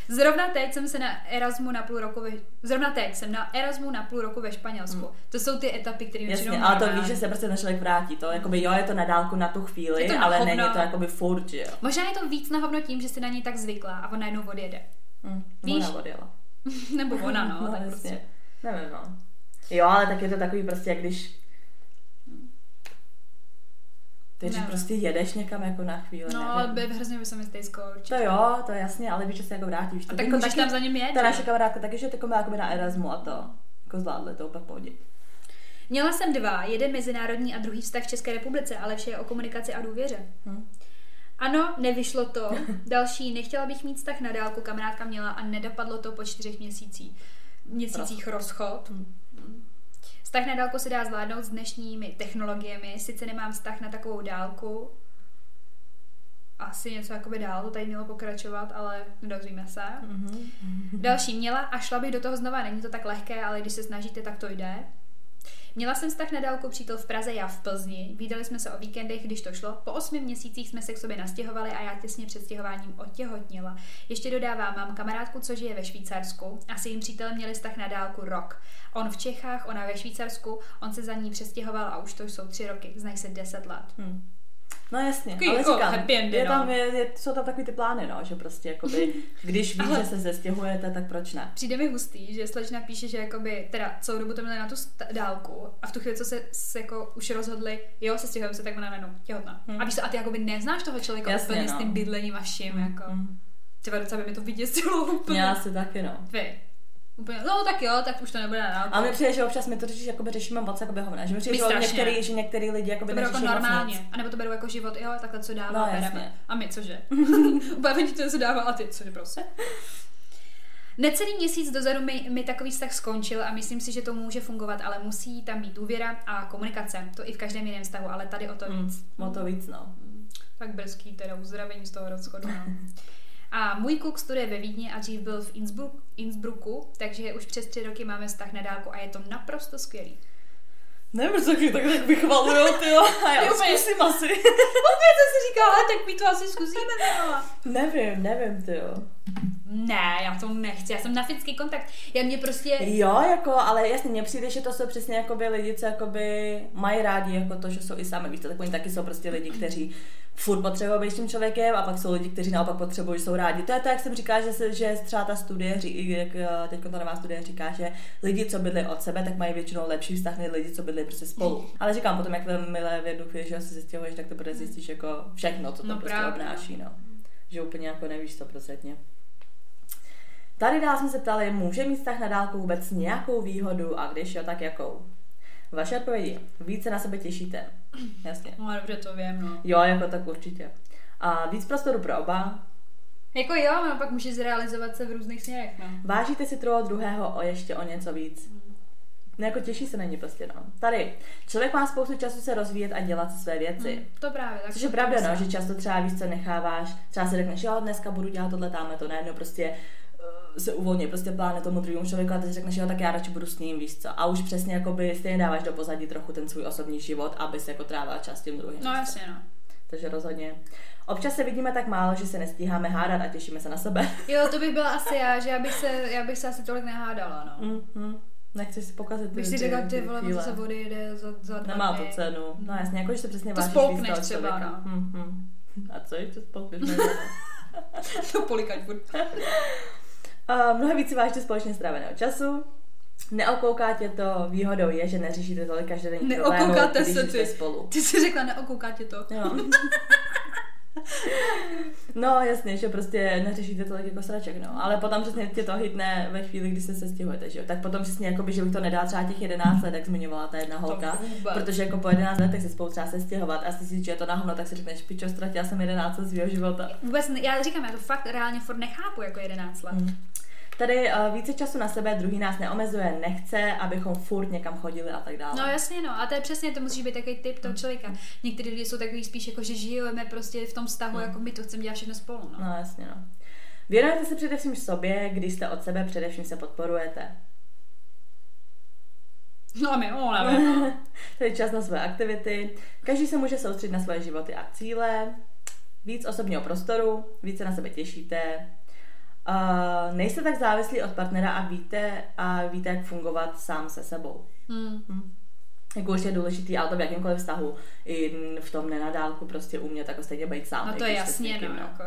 Zrovna teď jsem se na Erasmu na půl roku ve, Zrovna teď jsem na Erasmu na půl roku ve Španělsku. To jsou ty etapy, které Jasně, ale to víš, že se prostě ten člověk vrátí. To jakoby jo, je to na dálku na tu chvíli, Je to ale hovno. není to jakoby furt, že jo. Možná je to víc na hovno tím, že jsi na něj tak zvyklá a on najednou odjede. Hm, Víš? Ona odjela. Nebo ona, no, tak jasně. prostě. Nevím, no. Jo, ale tak je to takový prostě, jak když když Nevím. prostě jedeš někam jako na chvíli, No, ale by hrozně by se mi stejsko To určitě. jo, to je jasně, ale víš, že se jako vrátíš. A To tak jako můžeš tam za ním jet, Ta naše kamarádka taky, že jako byla na Erasmu a to jako zvládli to úplně pohodě. Měla jsem dva, jeden mezinárodní a druhý vztah v České republice, ale vše je o komunikaci a důvěře. Hm. Ano, nevyšlo to. Další, nechtěla bych mít vztah na dálku, kamarádka měla a nedopadlo to po čtyřech měsících. Měsících rozchod. Hm. Vztah na dálku se dá zvládnout s dnešními technologiemi. Sice nemám vztah na takovou dálku, asi něco jakoby dál, to tady mělo pokračovat, ale nedozvíme se. Mhm. Další měla a šla bych do toho znova. Není to tak lehké, ale když se snažíte, tak to jde. Měla jsem vztah na dálku přítel v Praze, já v Plzni. Vídali jsme se o víkendech, když to šlo. Po osmi měsících jsme se k sobě nastěhovali a já těsně před stěhováním otěhotněla. Ještě dodávám, mám kamarádku, co žije ve Švýcarsku a s jejím přítelem měli vztah na dálku rok. On v Čechách, ona ve Švýcarsku, on se za ní přestěhoval a už to jsou tři roky, znají se deset let. Hm. No jasně, Takový ale jako říkám, happy endy, je no. tam, je, je, jsou tam takový ty plány, no, že prostě jakoby, když víš, Ale- že se zestěhujete, tak proč ne? Přijde mi hustý, že slečna píše, že jakoby, teda celou dobu to měli na tu st- dálku a v tu chvíli, co se, se jako už rozhodli, jo, se stěhujeme se, tak ona najednou těhotná. Hmm. A víš a ty jakoby neznáš toho člověka Jasně, úplně s no. tím bydlením a vším, jako. Hm. Třeba docela by mi to vyděsilo úplně. Já asi taky, no. Vy. Úplně, no tak jo, tak už to nebude na. A mi přijde, že občas my to totiž jakoby řešíme moc jakoby hovna. Že mi přijde, že některý, že některý lidi jakoby to jako moc normálně. nic. A nebo to berou jako život, jo, takhle co dává, No, bereme. A my cože? Úplně oni to co dává a ty cože prostě. Necelý měsíc dozadu mi, mi takový vztah skončil a myslím si, že to může fungovat, ale musí tam být důvěra a komunikace. To i v každém jiném vztahu, ale tady o to Hm, víc. O to víc, no. Tak brzký teda uzdravení z toho rozchodu. No. A můj kluk studuje ve Vídni a dřív byl v Innsbruck, Innsbrucku, takže už přes tři roky máme vztah na dálku a je to naprosto skvělý. Nevím, proč taky tak, tak vychvalujou, ty jo. A já zkusím asi. Opět jsem si říkala, ale tak my to asi zkusíme, Nela. nevím, nevím, ty jo. Ne, já to nechci, já jsem na fyzický kontakt. Já mě prostě... Jo, jako, ale jasně, mně přijde, že to jsou přesně jakoby lidi, co jakoby mají rádi jako to, že jsou i sami, víš, to, tak oni taky jsou prostě lidi, kteří furt potřebují být s tím člověkem a pak jsou lidi, kteří naopak potřebují, jsou rádi. To je to, jak jsem říká, že, se, že třeba ta studie, jak eh, teď ta nová studie říká, že lidi, co bydli od sebe, tak mají většinou lepší vztah než lidi, co bydli prostě spolu. Ale říkám, potom, jak milé v jednu chvíli, že se zjistěhuješ, tak to bude zjistíš jako všechno, co to No prostě právě. obnáší, no. Že úplně jako nevíš to procentně. Tady dál jsme se ptali, může mít vztah na dálku vůbec nějakou výhodu a když jo, tak jakou? Vaše odpovědi. Více na sebe těšíte. Jasně. No dobře, to vím, no. Jo, jako tak určitě. A víc prostoru pro oba. Jako jo, no pak může zrealizovat se v různých směrech, no. Vážíte si toho druhého o ještě o něco víc. No, jako těší se na ně prostě, no. Tady, člověk má spoustu času se rozvíjet a dělat své věci. Hmm, to právě. Tak Což je pravda, no, že často třeba víš, co necháváš, třeba si řekneš, jo, dneska budu dělat tohle, tamhle to, najednou prostě se uvolní, prostě pláne tomu druhému člověku a ty si řekneš, jo, tak já radši budu s ním, víš co. A už přesně jakoby stejně dáváš do pozadí trochu ten svůj osobní život, aby se jako trávila čas tím druhým. No jasně, no. Takže rozhodně. Občas se vidíme tak málo, že se nestíháme hádat a těšíme se na sebe. Jo, to bych byla asi já, že já bych se, já bych se asi tolik nehádala, no. mm-hmm. Nechceš si pokazit ty, Bych si řekla, ty vole, to se vody jede za, za dva Nemá to cenu. No jasně, jako, že se přesně To vážíš spolkneš víc toho třeba, člověka. no. Mm-hmm. A co ještě spolkneš? Ne, to polikač furt. Uh, mnohem víc si vážíte společně stráveného času. Neokouká tě to, výhodou je, že neřešíte tolik každodenní problémů, Neokoukáte když se ty. spolu. Ty jsi řekla, neokouká tě to. Jo. No jasně, že prostě neřešíte tolik jako sraček, no. Ale potom přesně tě to hitne ve chvíli, kdy se sestěhujete, že jo. Tak potom přesně jako by, že bych to nedala třeba těch 11 let, jak zmiňovala ta jedna holka. Protože jako po 11 letech se spolu třeba sestěhovat a si že je to na hovno, tak si řekneš, pičo, ztratila jsem 11 let svého života. Vůbec, ne- já říkám, já to fakt reálně furt nechápu jako 11 let. Hmm. Tady uh, více času na sebe, druhý nás neomezuje, nechce, abychom furt někam chodili a tak dále. No jasně, no. A to je přesně, to musí být takový typ toho člověka. Někteří lidi jsou takový spíš jako, že žijeme prostě v tom vztahu, jako my to chceme dělat všechno spolu, no. No jasně, no. Věnujete se především sobě, když jste od sebe především se podporujete. No a my, no, nevím. to je čas na své aktivity. Každý se může soustředit na svoje životy a cíle. Víc osobního prostoru, více na sebe těšíte. Uh, nejste tak závislí od partnera a víte, a víte, jak fungovat sám se sebou. Hmm. Hm. Jako už je důležitý, ale to v jakémkoliv vztahu, i v tom nenadálku prostě umět jako stejně být sám. No to je s jasně, někým, no, jako.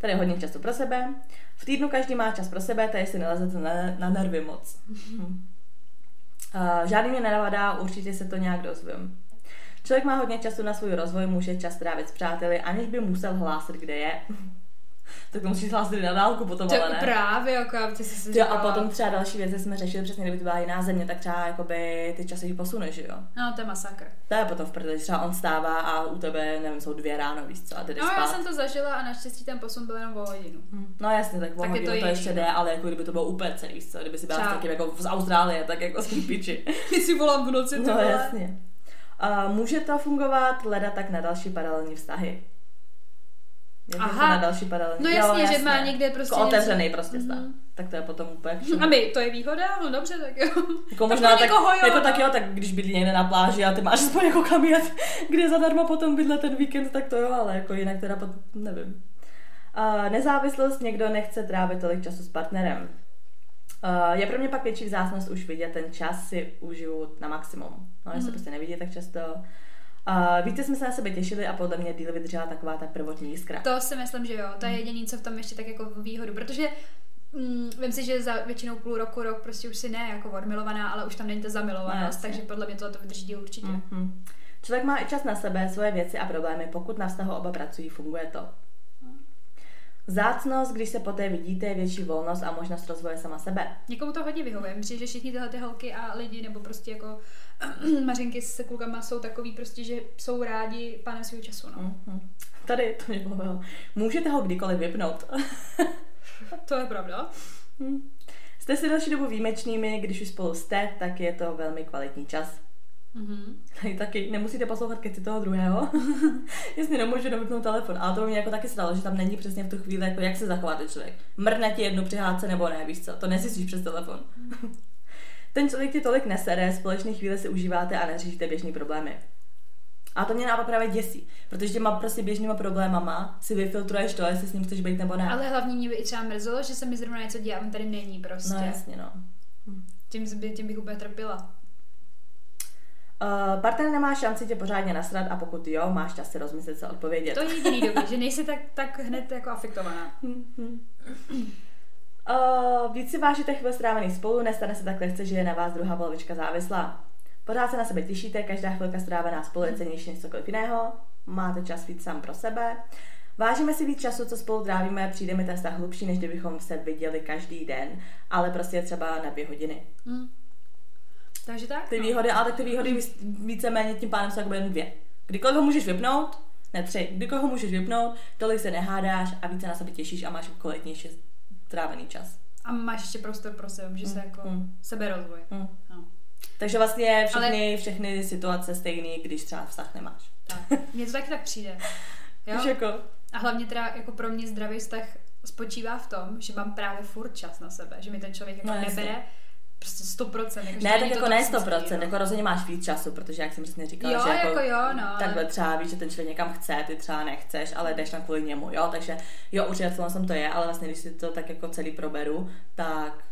Tady je hodně času pro sebe. V týdnu každý má čas pro sebe, tady si nelezete na, na nervy moc. Hm. Uh, žádný mě nenavadá, určitě se to nějak dozvím. Člověk má hodně času na svůj rozvoj, může čas trávit s přáteli, aniž by musel hlásit, kde je. Tak to musíš hlásit na dálku potom, To ale ne. právě, jako ty jsi si říkala. a potom třeba další věci jsme řešili, přesně kdyby to byla jiná země, tak třeba jakoby ty časy posuneš, že jo. No, to je masakr. To je potom v prdeli, že třeba on stává a u tebe, nevím, jsou dvě ráno, víš co, a ty No, spát. já jsem to zažila a naštěstí ten posun byl jenom o hodinu. Hm, No jasně, tak, Tak tak je je to to, ještě no. jde, ale jako kdyby to bylo úplně celý, co, kdyby si byla Třeba. taky jako z Austrálie, tak jako s tím piči. Ty si volám v noci, No jasně. Uh, může to fungovat, leda tak na další paralelní vztahy. Aha. na další paralelní No jasně, že má někde prostě jako něco- otevřený prostě vztah. Mhm. Tak to je potom úplně k A my, to je výhoda? No dobře, tak jo. Jako Tak možná tak, někoho jo, jako no. tak jo, tak když bydlí někde na pláži a ty máš aspoň jako kam jet, kde zadarmo potom bydle ten víkend, tak to jo, ale jako jinak teda pot, nevím. Uh, nezávislost, někdo nechce trávit tolik času s partnerem. Uh, je pro mě pak větší vzácnost už vidět ten čas si užiju na maximum. No, že se Mhm. prostě nevidí tak často. Uh, víte, jsme se na sebe těšili a podle mě díl vydržela taková ta prvotní jiskra. To si myslím, že jo. To je jediný, co v tom ještě tak jako výhodu, protože Mm, vím si, že za většinou půl roku, rok prostě už si ne jako odmilovaná, ale už tam není ta No, zamilovanost, jasně. takže podle mě to, to vydrží díl určitě. Mm-hmm. Člověk má i čas na sebe, svoje věci a problémy, pokud na vztahu oba pracují, funguje to. Zácnost, když se poté vidíte, je větší volnost a možnost rozvoje sama sebe. Někomu to hodně vyhovuje. Myslím, že všichni tyhle ty holky a lidi, nebo prostě jako mařinky se klukama jsou takový prostě, že jsou rádi pánem svého času. No. Mm-hmm. Tady to mě bavilo. Můžete ho kdykoliv vypnout. To je pravda. Hm. Jste si další dobu výjimečnými, když už spolu jste, tak je to velmi kvalitní čas. Mhm. Tady taky nemusíte poslouchat keci toho druhého. Jasně, nemůžu vypnout telefon, ale to by mě jako taky stalo, že tam není přesně v tu chvíli, jako jak se zachová ten člověk. Mrne ti jednu přihádce nebo ne, víš co, to nezjistíš přes telefon. Ten člověk ti tolik nesere, společné chvíle si užíváte a neřešíte běžné problémy. A to mě naopak právě děsí, protože těma prostě běžnýma problémama si vyfiltruješ to, jestli s ním chceš být nebo ne. Ale hlavně mě by i třeba mrzelo, že se mi zrovna něco děje a on tady není prostě. No jasně, no. tím, by, tím bych úplně trpěla. Uh, partner nemá šanci tě pořádně nasrat a pokud jo, máš čas si rozmyslet se odpovědět. To je jediný dobrý, že nejsi tak, tak hned jako afektovaná. Uh, víc si vážíte chvíle strávený spolu, nestane se tak lehce, že je na vás druhá polovička závislá. Pořád se na sebe těšíte, každá chvilka strávená spolu je cenější než cokoliv jiného, máte čas víc sám pro sebe. Vážíme si víc času, co spolu trávíme, přijde mi ten vztah hlubší, než kdybychom se viděli každý den, ale prostě třeba na dvě hodiny. Hm. Takže tak. Ty no. výhody, ale tak ty výhody víc- víceméně tím pádem jsou jako jen dvě. Kdykoliv ho můžeš vypnout, ne tři, kdy koho můžeš vypnout, tolik se nehádáš a více na sebe těšíš a máš kvalitnější strávený čas. A máš ještě prostor pro sebe, že se jako Mm. seberozvoj. Hm. No. Takže vlastně všechny, Ale- všechny situace stejný, když třeba vztah nemáš. Tak. Mně to taky tak přijde. Jo? Jako, A hlavně teda jako pro mě zdravý vztah spočívá v tom, že mám právě furt čas na sebe, že mi ten člověk jako No, jasně. Prostě 100%. Jako, ne, tak jako ne toxický, 100%, jo. jako rozhodně máš víc času, protože jak jsem přesně říkala, Jo, že jako, jako jo, no, ale- takhle třeba víš, že ten člověk někam chce, ty třeba nechceš, ale jdeš tam kvůli němu, jo, takže jo, určitě to je, ale vlastně když si to tak jako celý proberu, tak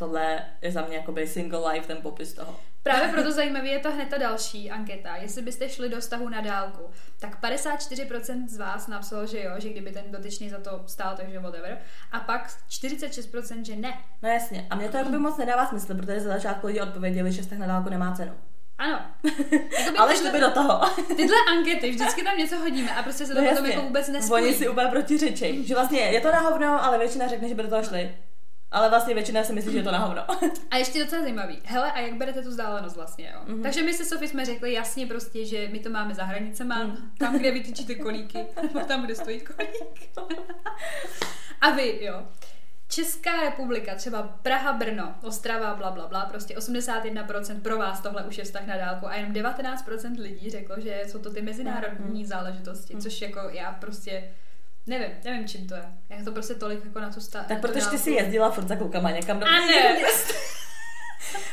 tohle je za mě jakoby single life ten popis toho. Právě proto zajímavý je to hned ta další anketa. Jestli byste šli do vztahu na dálku, tak 54% z vás napsalo, že jo, že kdyby ten dotyčný za to stál, takže whatever. A pak 46% že ne. No jasně, a mě to jakoby moc nedává smysl, protože za začátku lidi odpověděli, že vztah na dálku nemá cenu. Ano. Jakoby Ale šli by do toho. Tyhle ankety, vždycky tam něco hodíme a prostě se to No potom jako vůbec nespojí. Oni si úplně protiřečí, že vlastně je to na hovno, ale většina řekne, že by do toho šli. Ale vlastně většina si myslí, že je to na hovno. A ještě docela zajímavý. Hele, a jak berete tu vzdálenost vlastně, jo? Mhm. Mm-hmm. Takže my se Sofie jsme řekli jasně prostě, že my to máme za hranicema, mm. tam, kde vytyčíte kolíky, tam, kde stojí kolík. a vy, jo. Česká republika, třeba Praha, Brno, Ostrava, bla, bla, bla, prostě 81% pro vás tohle už je vztah na dálku a jenom 19% lidí řeklo, že jsou to ty mezinárodní záležitosti, což jako já prostě nevím, nevím čím to je. Jak to prostě tolik jako na tu stá- Tak protože ty si jezdila furt za klukama někam do A ne.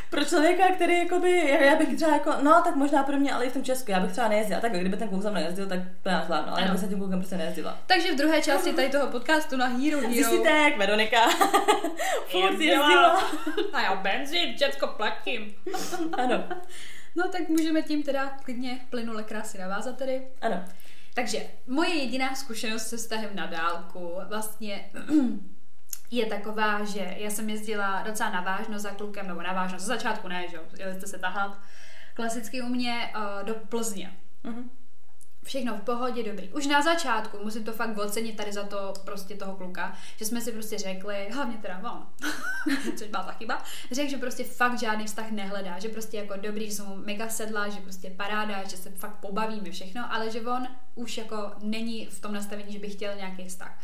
Pro člověka, který jakoby, já já bych třeba jako, no tak možná pro mě, ale i v tom Česku, já bych třeba nejezdila. Tak kdyby ten kluk za mnou jezdil, tak to já zvládnu, ale já bych se tím klukem prostě nejezdila. Takže v druhé části tady toho podcastu na Hero Hero Zjistíte, jak Veronika furt Jezdila. A já benzín, děcko platím. Ano, No tak můžeme tím teda klidně plynule krásy navázat tedy. ano. Takže moje jediná zkušenost se vztahem na dálku vlastně je taková, že já jsem jezdila docela navážno za klukem, nebo navážno, za začátku ne, že jo, jeli jste se tahat, klasicky u mě uh, do Plzně. Mhm. Všechno v pohodě, dobrý. Už na začátku musím to fakt ocenit tady za to prostě toho kluka, že jsme si prostě řekli, hlavně teda on, což byla ta chyba, řekl, že prostě fakt žádný vztah nehledá, že prostě jako dobrý, že jsem mega sedla, že prostě paráda, že se fakt pobavíme všechno, ale že on už jako není v tom nastavení, že by chtěl nějaký vztah.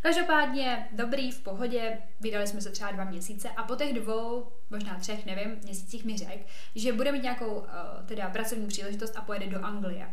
Každopádně dobrý, v pohodě, vydali jsme se třeba dva měsíce a po těch dvou, možná třech, nevím, měsících mi řekl, že bude mít nějakou uh, teda pracovní příležitost a pojede do Anglie.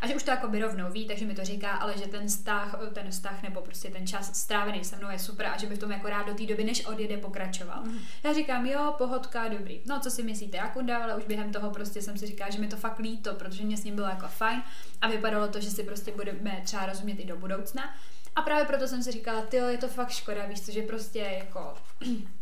A že už to jako by rovnou ví, takže mi to říká, ale že ten vztah, ten vztah nebo prostě ten čas strávený se mnou je super a že by v tom jako rád do té doby, než odjede, pokračoval. Mm. Já říkám, jo, pohodka, dobrý. No, co si myslíte, jak unda, ale už během toho prostě jsem si říkala, že mi to fakt líto, protože mě s ním bylo jako fajn a vypadalo to, že si prostě budeme třeba rozumět i do budoucna. A právě proto jsem si říkala, ty je to fakt škoda, víš co, že prostě jako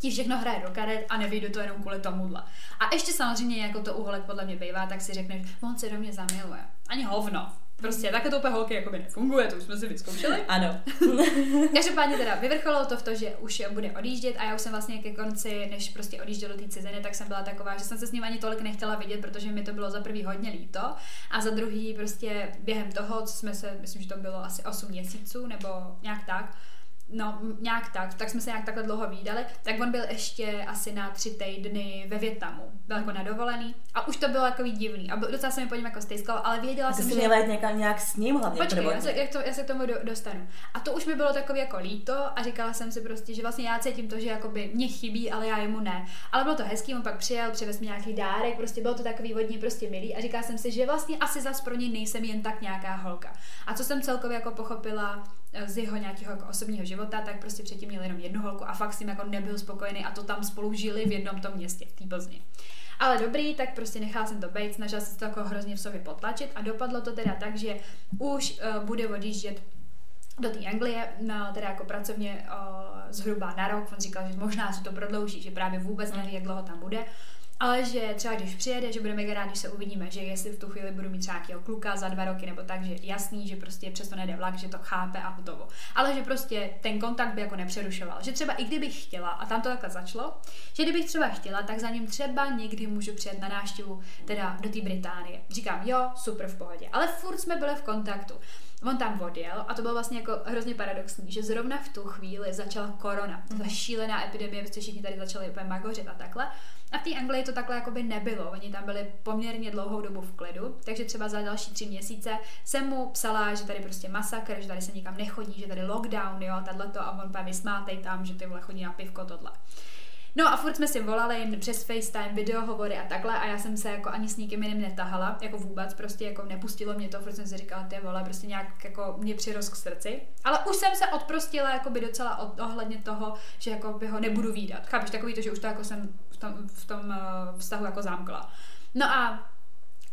ti všechno hraje do karet a nevyjde to jenom kvůli tomuhle. A ještě samozřejmě, jako to uholek podle mě bývá, tak si řekneš, on se do mě zamiluje. Ani hovno. Prostě takhle to úplně holky jako by nefunguje, to už jsme si vyzkoušeli. Ano. Každopádně teda vyvrcholilo to v to, že už bude odjíždět a já už jsem vlastně ke konci, než prostě odjížděl do té ciziny, tak jsem byla taková, že jsem se s ním ani tolik nechtěla vidět, protože mi to bylo za prvý hodně líto a za druhý prostě během toho, co jsme se, myslím, že to bylo asi 8 měsíců nebo nějak tak, No, nějak tak, tak jsme se nějak takhle dlouho výdali, tak on byl ještě asi na tři týdny ve Větnamu. Byl jako na dovolený a už to bylo takový divný. A byl- docela se mi po něm jako stejskalo, ale věděla A jsem, jsi že... měla jít někam nějak s ním hlavně Počkej, já se, jak to, já se k tomu do, dostanu. A to už mi bylo takový jako líto a říkala jsem si prostě, že vlastně já cítím to, že jakoby mě chybí, ale já jemu ne. Ale bylo to hezký, on pak přijel, přivez mi nějaký dárek, prostě bylo to takový hodně prostě milý a říkala jsem si, že vlastně asi zas pro něj nejsem jen tak nějaká holka. A co jsem celkově jako pochopila z jeho nějakého jako osobního života, tak prostě předtím měl jenom jednu holku a fakt s ním jako nebyl spokojený a to tam spolu žili v jednom tom městě, v té Plzni. Ale dobrý, tak prostě nechala jsem to být, snažila se to jako hrozně v sobě potlačit a dopadlo to teda tak, že už uh, bude odjíždět do té Anglie, no, teda jako pracovně uh, zhruba na rok. On říkal, že možná se to prodlouží, že právě vůbec neví, jak dlouho tam bude. Ale že třeba když přijede, že bude mega rád, když se uvidíme, že jestli v tu chvíli budu mít třeba nějakého kluka za dva roky nebo tak, že jasný, že prostě přesto nejde vlak, že to chápe a hotovo. Ale že prostě ten kontakt by jako nepřerušoval. Že třeba i kdybych chtěla, a tam to takhle začalo, že kdybych třeba chtěla, tak za ním třeba někdy můžu přijet na návštěvu teda do té Británie. Říkám, jo, super v pohodě. Ale furt jsme byli v kontaktu. On tam odjel a to bylo vlastně jako hrozně paradoxní, že zrovna v tu chvíli začala korona. Ta šílená epidemie, protože všichni tady začali úplně magořit a takhle. A v té Anglii to takhle jakoby nebylo. Oni tam byli poměrně dlouhou dobu v klidu, takže třeba za další tři měsíce jsem mu psala, že tady prostě masakr, že tady se nikam nechodí, že tady lockdown, jo, tato a on právě smátej tam, že ty vole chodí na pivko, tohle. No a furt jsme si volali přes FaceTime, videohovory a takhle a já jsem se jako ani s nikým jiným netahala, jako vůbec, prostě jako nepustilo mě to, furt jsem si říkala, ty vole, prostě nějak jako mě přirost k srdci. Ale už jsem se odprostila jako by docela ohledně toho, že jako by ho nebudu výdat. Chápeš, takový to, že už to jako jsem tom, v tom uh, vztahu jako zámkla. No a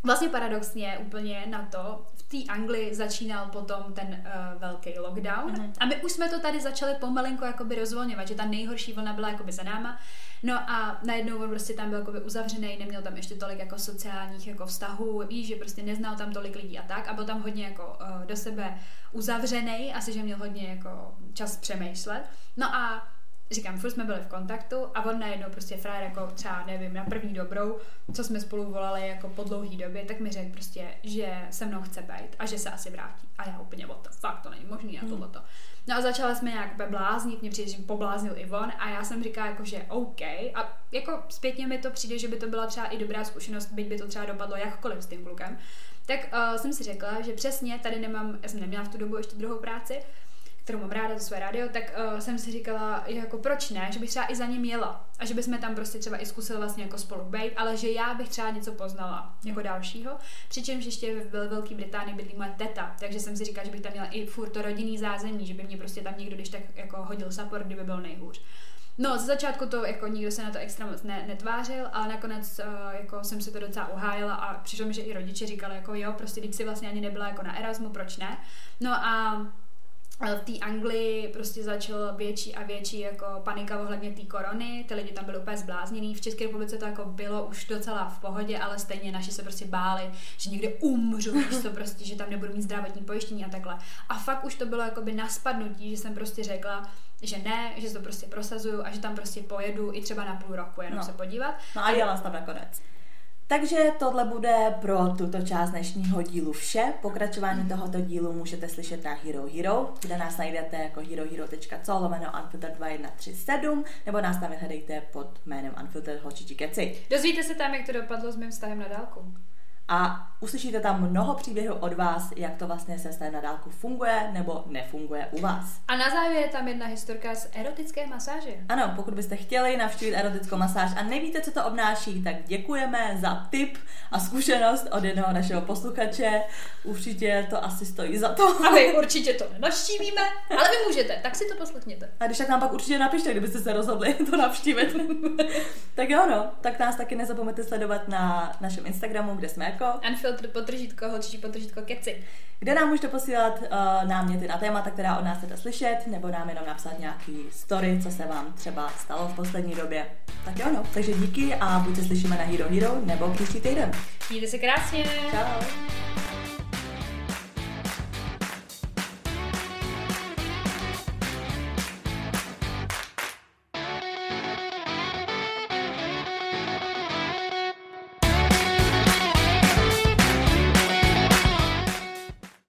Vlastně paradoxně úplně na to, v té Anglii začínal potom ten uh, velký lockdown uh-huh. a my už jsme to tady začali pomalinku jakoby rozvolňovat, že ta nejhorší vlna byla jakoby za náma. No a najednou on prostě tam byl jakoby uzavřený, neměl tam ještě tolik jako sociálních jako vztahů, víš, že prostě neznal tam tolik lidí a tak a byl tam hodně jako uh, do sebe uzavřený, asi že měl hodně jako čas přemýšlet. No a říkám, furt jsme byli v kontaktu a on najednou prostě frajer jako třeba, nevím, na první dobrou, co jsme spolu volali jako po dlouhý době, tak mi řekl prostě, že se mnou chce být a že se asi vrátí. A já úplně, what the fuck, to není možný na tohleto. No a začala jsme nějak bláznit, mě přijde, že pobláznil i on a já jsem říkala jako, že OK. A jako zpětně mi to přijde, že by to byla třeba i dobrá zkušenost, byť by to třeba dopadlo jakkoliv s tím klukem. Tak uh, jsem si řekla, že přesně tady nemám, já jsem neměla v tu dobu ještě druhou práci, kterou mám ráda, to své rádio, tak uh, jsem si říkala, jako proč ne, že bych třeba i za ním jela a že bychom tam prostě třeba i zkusili vlastně jako spolu být, ale že já bych třeba něco poznala jako dalšího. Přičemž ještě v Velké Británii bydlí moje teta, takže jsem si říkala, že bych tam měla i furt to rodinný zázemí, že by mě prostě tam někdo, když tak jako hodil support, kdyby byl nejhůř. No, ze začátku to jako nikdo se na to extra moc ne, netvářil, ale nakonec uh, jako jsem si to docela uhájila a přišlo mi, že i rodiče říkali jako jo, prostě když si vlastně ani nebyla jako na Erasmu, proč ne? No a v té Anglii prostě začal větší a větší jako panika ohledně té korony, ty lidi tam byli úplně zbláznění, v České republice to jako bylo už docela v pohodě, ale stejně naši se prostě báli, že někde umřu, víš to prostě, že tam nebudu mít zdravotní pojištění a takhle. A fakt už to bylo jakoby na spadnutí, že jsem prostě řekla, že ne, že to prostě prosazuju a že tam prostě pojedu i třeba na půl roku jenom no. se podívat. No a jela tam nakonec. Takže tohle bude pro tuto část dnešního dílu vše. Pokračování tohoto dílu můžete slyšet na Hero Hero, kde nás najdete jako herohero.co lomeno Unfiltered 2137, nebo nás tam vyhledejte pod jménem Unfiltered Holčičí keci. Dozvíte se tam, jak to dopadlo s mým vztahem na dálku a uslyšíte tam mnoho příběhů od vás, jak to vlastně se na dálku funguje nebo nefunguje u vás. A na závěr je tam jedna historka z erotické masáže. Ano, pokud byste chtěli navštívit erotickou masáž a nevíte, co to obnáší, tak děkujeme za tip a zkušenost od jednoho našeho posluchače. Určitě to asi stojí za to. A my určitě to nenavštívíme, ale vy můžete, tak si to poslechněte. A když tak nám pak určitě napište, kdybyste se rozhodli to navštívit. tak jo, no, tak nás taky nezapomeňte sledovat na našem Instagramu, kde jsme jako Unfiltered potržítko, holčičí potržítko keci. Kde nám můžete posílat uh, náměty na témata, která od nás chcete slyšet, nebo nám jenom napsat nějaký story, co se vám třeba stalo v poslední době. Tak jo, no. Takže díky a buď se slyšíme na Hero Hero nebo příští týden. Mějte se krásně. Čau.